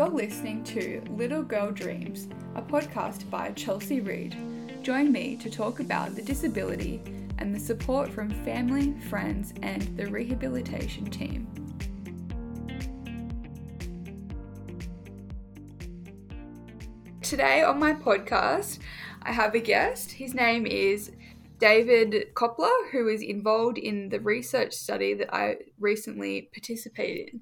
You're listening to Little Girl Dreams, a podcast by Chelsea Reed. Join me to talk about the disability and the support from family, friends, and the rehabilitation team. Today on my podcast, I have a guest. His name is David Copland, who is involved in the research study that I recently participated in.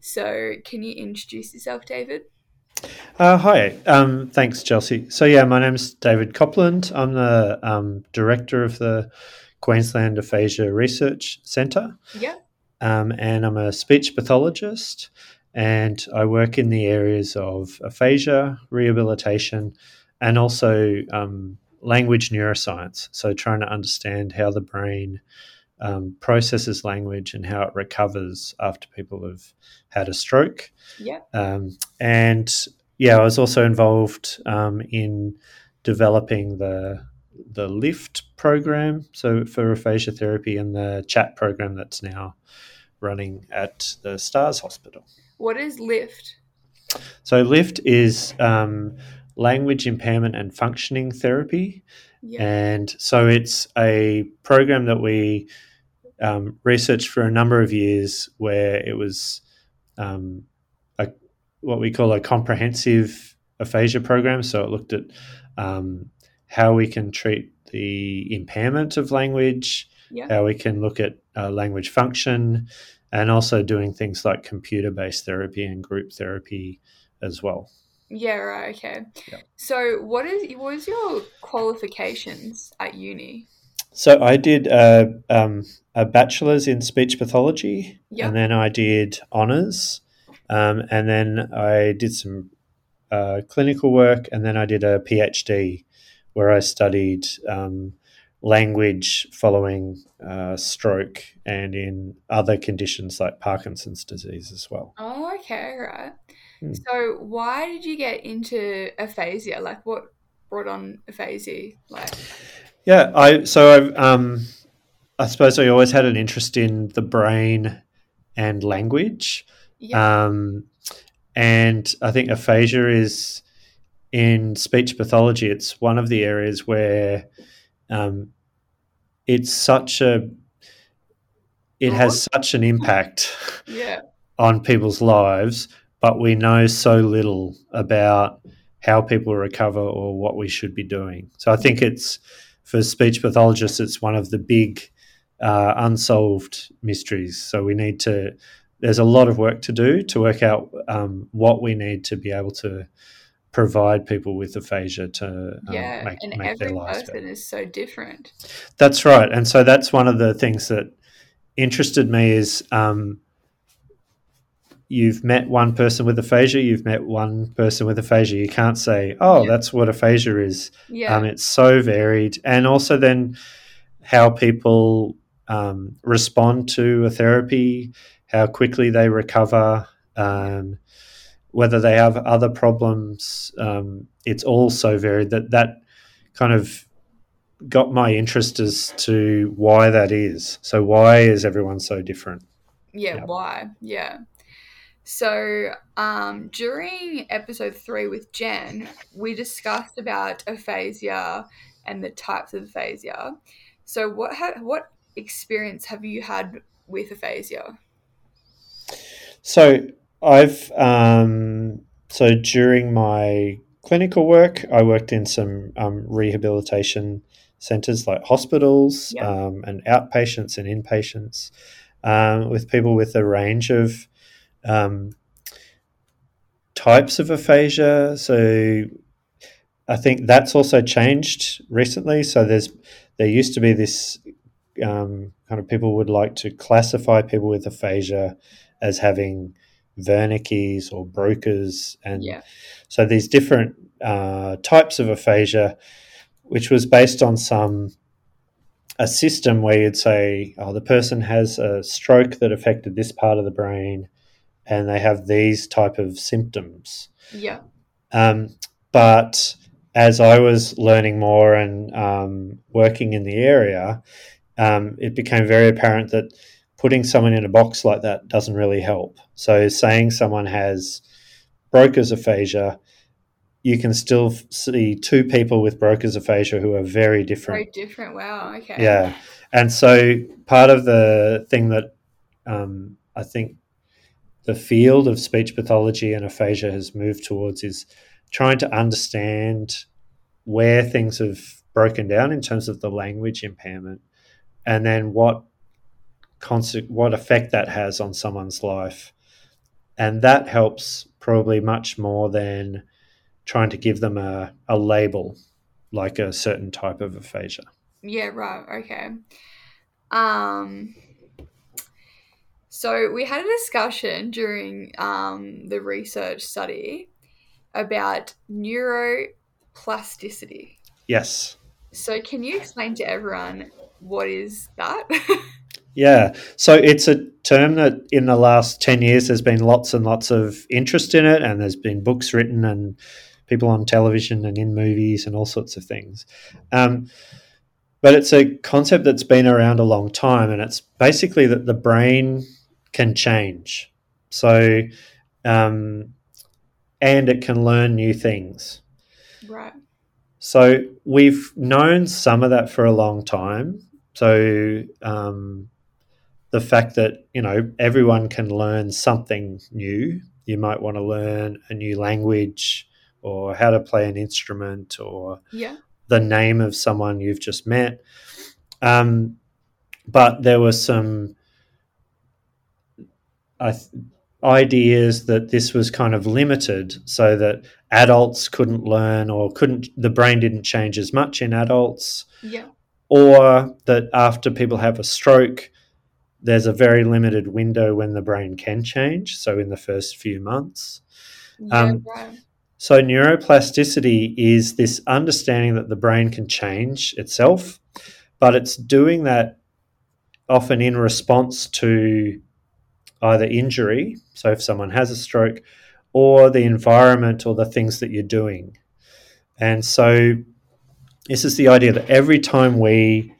So, can you introduce yourself, David? Uh, hi, um, thanks, Chelsea. So, yeah, my name's David Copland. I'm the um, director of the Queensland Aphasia Research Centre. Yeah. Um, and I'm a speech pathologist, and I work in the areas of aphasia, rehabilitation, and also um, language neuroscience. So, trying to understand how the brain um, processes language and how it recovers after people have had a stroke. Yeah. Um, and yeah, I was also involved um, in developing the the LIFT program, so for aphasia therapy, and the chat program that's now running at the Stars Hospital. What is LIFT? So LIFT is um, language impairment and functioning therapy. Yeah. And so it's a program that we um, researched for a number of years where it was um, a, what we call a comprehensive aphasia program. So it looked at um, how we can treat the impairment of language, Yeah. how we can look at uh, language function, and also doing things like computer based therapy and group therapy as well. Yeah, right, okay. Yeah. So what is what is your qualifications at uni? So I did a, um, a bachelor's in speech pathology, Yeah. and then I did honors, um, and then I did some uh, clinical work, and then I did a PhD where I studied um, language following uh, stroke and in other conditions like Parkinson's disease as well. Oh, okay, right. Hmm. So why did you get into aphasia? Like what brought on aphasia? Like Yeah, I so I've um, I suppose I always had an interest in the brain and language. yeah, Um, and I think aphasia is in speech pathology. It's one of the areas where um, it's such a it has such an impact yeah, on people's lives, but we know so little about how people recover or what we should be doing. So I think it's for speech pathologists, it's one of the big uh, unsolved mysteries. So we need to. There's a lot of work to do to work out um, what we need to be able to provide people with aphasia to um, yeah. make, and make their every lives person better. is so different. That's right, and so that's one of the things that interested me is um, you've met one person with aphasia, you've met one person with aphasia. You can't say, "Oh, Yeah. that's what aphasia is." Yeah, Um, it's so varied, and also then how people um, respond to a therapy, how quickly they recover, um, whether they have other problems. Um, it's all so varied that that kind of got my interest as to why that is. So why is everyone so different? yeah. yeah. Why? Yeah. So um, during episode three with Jen, we discussed about aphasia and the types of aphasia. So what ha- what experience have you had with aphasia? So I've um, so during my clinical work, I worked in some um, rehabilitation centres like hospitals um, and outpatients and inpatients um, with people with a range of um, types of aphasia. So I think that's also changed recently. So there's there used to be this um, kind of people would like to classify people with aphasia as having Wernicke's or Broca's, and Yeah. so these different uh, types of aphasia, which was based on some a system where you'd say, oh, the person has a stroke that affected this part of the brain, and they have these type of symptoms. Yeah. Um, but as I was learning more and um, working in the area, um, it became very apparent that putting someone in a box like that doesn't really help. So saying someone has broca's aphasia, you can still see two people with broca's aphasia who are very different. Very different. Wow. Okay. Yeah, and so part of the thing that um, I think the field of speech pathology and aphasia has moved towards is trying to understand where things have broken down in terms of the language impairment, and then what what effect that has on someone's life, and that helps probably much more than trying to give them a, a label like a certain type of aphasia. Yeah, right. Okay. Um so we had a discussion during um, the research study about neuroplasticity. Yes. So can you explain to everyone what is that? yeah. So it's a term that in the last 10 years there's been lots and lots of interest in it and there's been books written and people on television and in movies and all sorts of things. Um, but it's a concept that's been around a long time, and it's basically that the brain can change. So, um, and it can learn new things. Right. So we've known some of that for a long time. So um, the fact that you know everyone can learn something new. You might want to learn a new language or how to play an instrument or yeah. the name of someone you've just met. Um, but there were some uh, ideas that this was kind of limited so that adults couldn't learn or couldn't the brain didn't change as much in adults. Yeah. Or that after people have a stroke there's a very limited window when the brain can change so in the first few months. Yeah, um, right. So, neuroplasticity is this understanding that the brain can change itself, but it's doing that often in response to either injury, so if someone has a stroke, or the environment or the things that you're doing. And so, this is the idea that every time we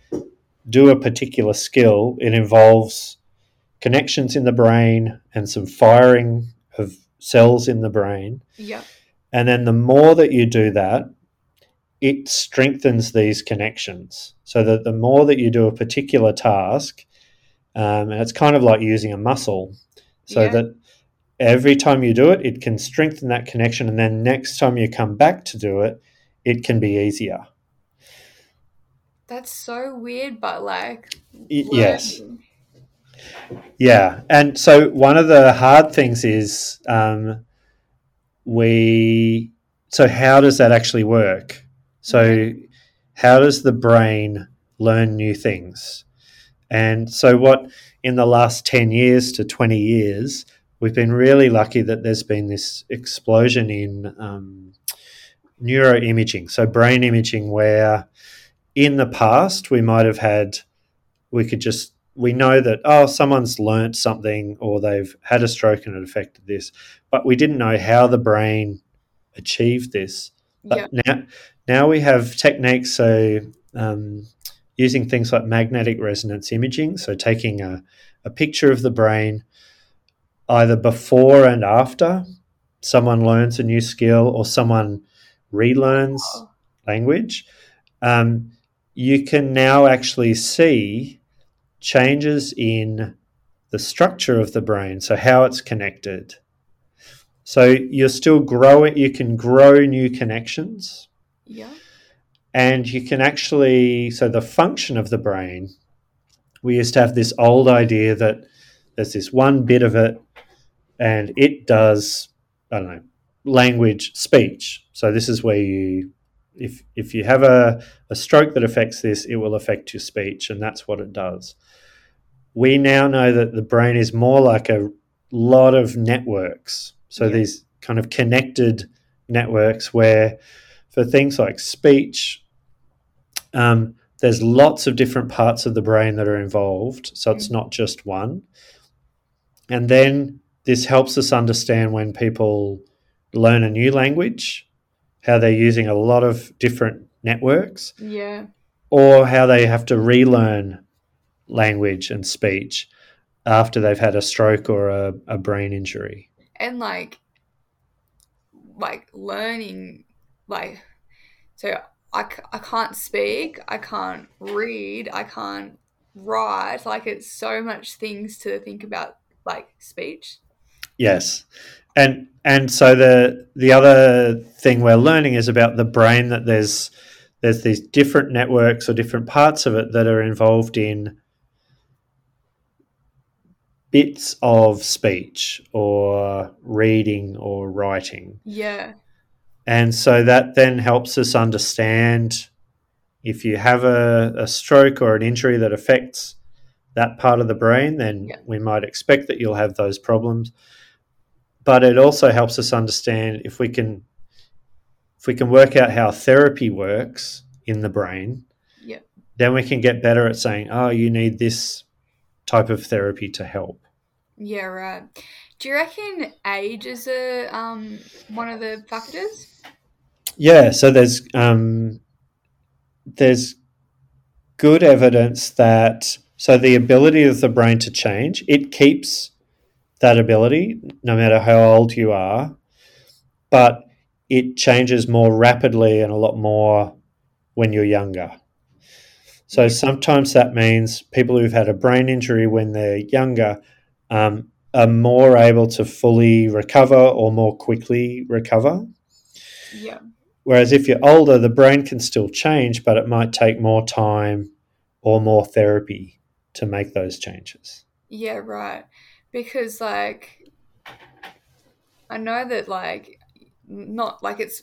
do a particular skill, it involves connections in the brain and some firing of cells in the brain. Yeah and then the more that you do that, it strengthens these connections. So that the more that you do a particular task, um, and it's kind of like using a muscle, so yeah. that every time you do it, it can strengthen that connection. And then next time you come back to do it, it can be easier. That's so weird, but like. Yes. Yeah. And so one of the hard things is um, we so how does that actually work so how does the brain learn new things and so what in the last 10 years to 20 years we've been really lucky that there's been this explosion in um, neuroimaging. So brain imaging where in the past we might have had we could just we know that oh someone's learnt something or they've had a stroke and it affected this but we didn't know how the brain achieved this. But now now we have techniques so um, using things like magnetic resonance imaging so taking a, a picture of the brain either before and after someone learns a new skill or someone relearns language um, you can now actually see changes in the structure of the brain, so how it's connected. So you're still growing, you can grow new connections. Yeah. And you can actually, so the function of the brain, we used to have this old idea that there's this one bit of it and it does, I don't know, language, speech. So this is where you, if, if you have a, a stroke that affects this, it will affect your speech, and that's what it does we now know that the brain is more like a lot of networks. So yeah. these kind of connected networks where for things like speech, um, there's lots of different parts of the brain that are involved. So it's mm. not just one. And then this helps us understand when people learn a new language, how they're using a lot of different networks. Yeah. Or how they have to relearn language and speech after they've had a stroke or a, a brain injury. And like, like learning like so I, I can't speak i can't read i can't write like it's so much things to think about like speech. Yes, and and so the the other thing we're learning is about the brain that there's there's these different networks or different parts of it that are involved in bits of speech or reading or writing. yeah And so that then helps us understand if you have a, a stroke or an injury that affects that part of the brain, then Yeah. we might expect that you'll have those problems. But it also helps us understand if we can if we can work out how therapy works in the brain, Yeah. then we can get better at saying, oh, you need this type of therapy to help. yeah right do you reckon age is a um one of the factors Yeah, so there's um, there's good evidence that so the ability of the brain to change it keeps that ability no matter how old you are, but it changes more rapidly and a lot more when you're younger. So sometimes that means people who've had a brain injury when they're younger um, are more able to fully recover or more quickly recover. yeah Whereas if you're older, the brain can still change, but it might take more time or more therapy to make those changes. Yeah, right. Because like I know that like not like it's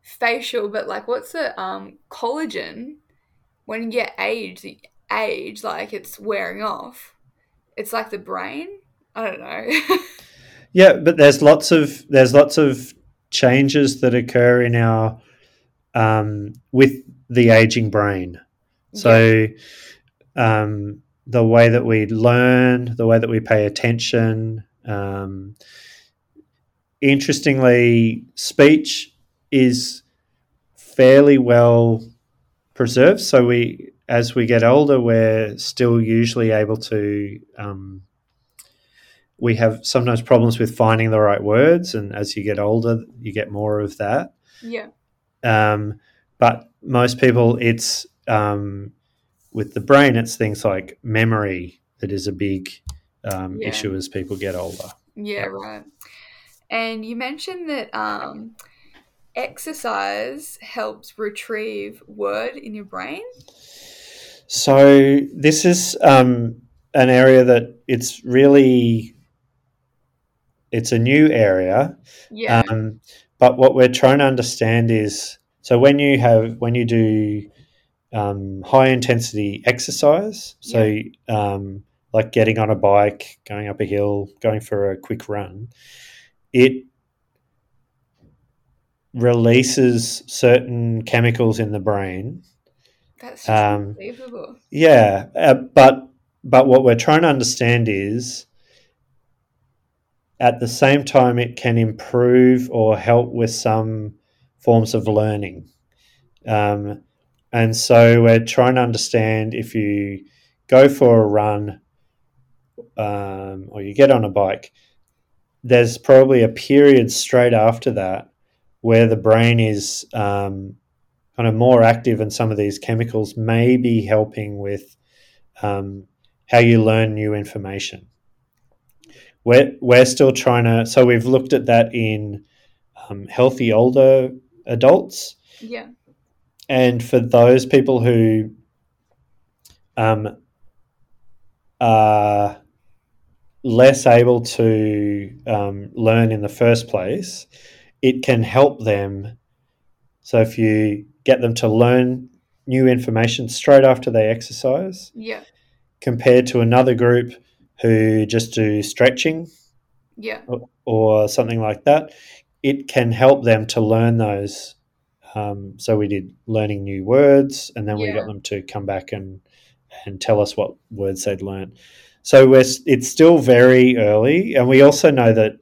facial, but like what's the um collagen when you get age the age like it's wearing off. It's like the brain. I don't know. Yeah, but there's lots of there's lots of changes that occur in our um, with the aging brain. So um, the way that we learn, the way that we pay attention. Um, interestingly, speech is fairly well preserved. So we, as we get older, we're still usually able to. Um, we have sometimes problems with finding the right words, and as you get older, you get more of that. yeah. Um, but most people, it's um, with the brain, it's things like memory that is a big um, Yeah. issue as people get older. Yeah, right. And you mentioned that um exercise helps retrieve word in your brain. So this is um, an area that it's really it's a new area, Yeah. um, but what we're trying to understand is so when you have when you do um, high intensity exercise, so um, like getting on a bike, going up a hill, going for a quick run, it releases certain chemicals in the brain That's um, unbelievable. yeah, uh, but but what we're trying to understand is at the same time it can improve or help with some forms of learning. Um, and so we're trying to understand if you go for a run um, or you get on a bike, there's probably a period straight after that where the brain is um, kind of more active and some of these chemicals may be helping with um, how you learn new information. We're, we're still trying to, so we've looked at that in um, healthy older adults. Yeah. And for those people who um, are less able to um, learn in the first place, it can help them. So if you get them to learn new information straight after they exercise, Yeah. compared to another group who just do stretching Yeah. or something like that, it can help them to learn those. Um, so we did learning new words, and then we got them to come back and and tell us what words they'd learned. So we're, it's still very early, and we also know that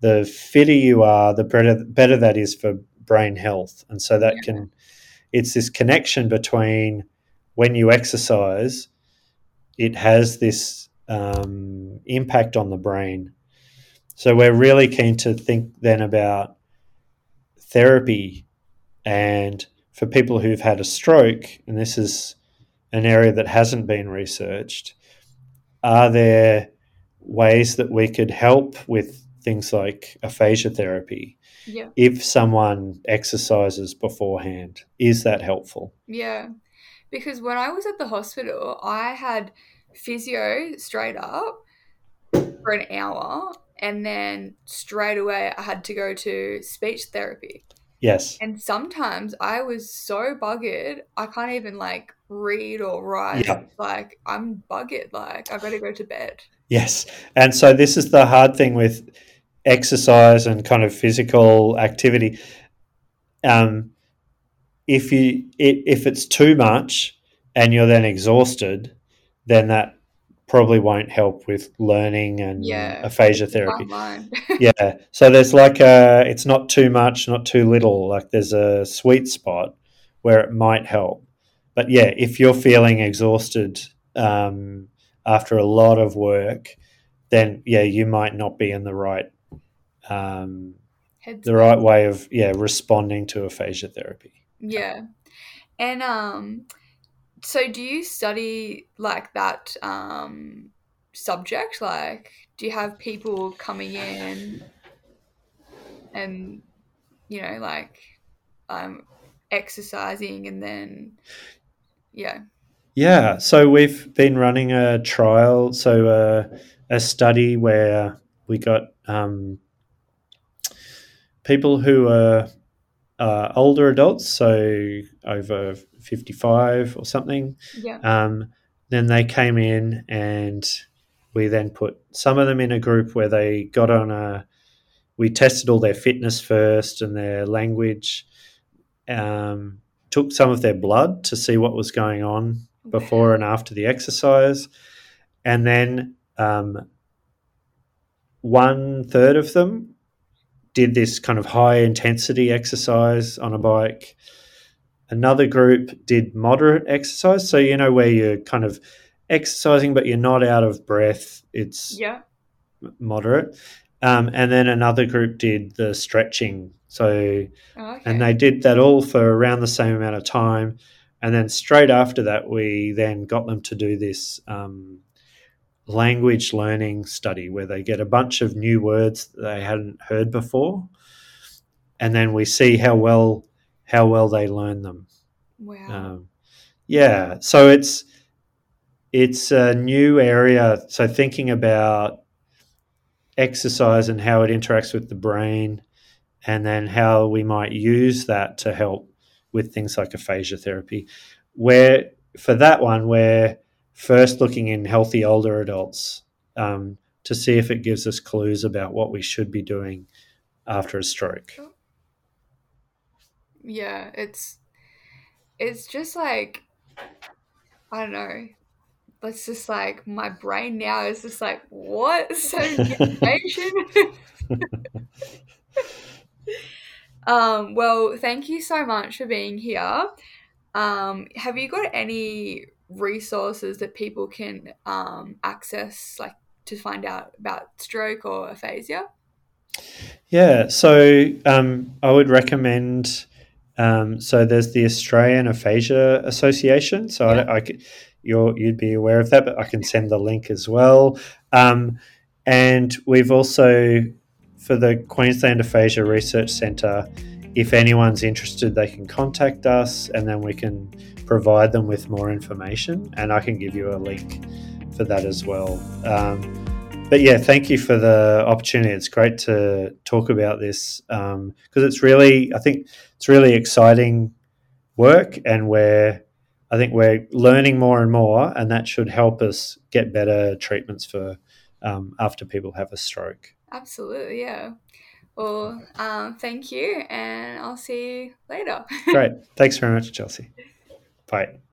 the fitter you are, the better better that is for brain health, and so that Yeah. can it's this connection between when you exercise, it has this um, impact on the brain. So we're really keen to think then about therapy and for people who've had a stroke, and this is an area that hasn't been researched, are there ways that we could help with things like aphasia therapy Yeah. if someone exercises beforehand? Is that helpful? Yeah. Because when I was at the hospital, I had physio straight up for an hour and then straight away I had to go to speech therapy. Yes. And sometimes I was so buggered, I can't even like read or write. Yeah. Like I'm buggered, like I better go to bed. Yes. And so this is the hard thing with exercise and kind of physical activity. Um, if you i if it's too much and you're then exhausted, then that probably won't help with learning and Yeah. aphasia therapy. Yeah. So there's like a it's not too much, not too little. Like there's a sweet spot where it might help. But yeah, if you're feeling exhausted um, after a lot of work, then yeah, you might not be in the right um, the right way of yeah responding to aphasia therapy. Yeah. And um so do you study like that um subject? Like do you have people coming in and you know like um exercising and then yeah. Yeah, so we've been running a trial, so uh, a study where we got um, people who are uh, older adults, so over 55 or something. Yeah. Um, then they came in, and we then put some of them in a group where they got on a. We tested all their fitness first and their language. Um, took some of their blood to see what was going on before and after the exercise. And then um, one third of them did this kind of high intensity exercise on a bike. Another group did moderate exercise. So, you know, where you're kind of exercising, but you're not out of breath. It's Yeah. moderate. Um, and then another group did the stretching. So, Oh, okay. and they did that all for around the same amount of time and then straight after that we then got them to do this um, language learning study where they get a bunch of new words that they hadn't heard before and then we see how well how well they learn them wow. um, yeah so it's it's a new area so thinking about exercise and how it interacts with the brain and then how we might use that to help with things like aphasia therapy. Where for that one, we're first looking in healthy older adults um, to see if it gives us clues about what we should be doing after a stroke. yeah, it's it's just like I don't know. It's just like my brain now is just like what so information. um, well, thank you so much for being here. Um, have you got any resources that people can um, access, like to find out about stroke or aphasia? Yeah, so um, I would recommend. Um, so there's the Australian Aphasia Association. So Yeah. I, I you're, you'd be aware of that, but I can send the link as well. Um, and we've also for the Queensland Aphasia Research Centre. If anyone's interested, they can contact us, and then we can provide them with more information. And I can give you a link for that as well. Um, but yeah, thank you for the opportunity. It's great to talk about this because it's really, I think, it's really exciting work, and we're, I think, we're learning more and more, and that should help us get better treatments for um, after people have a stroke. Absolutely, yeah. Well, um, thank you, and I'll see you later. Great, thanks very much, Chelsea. Bye.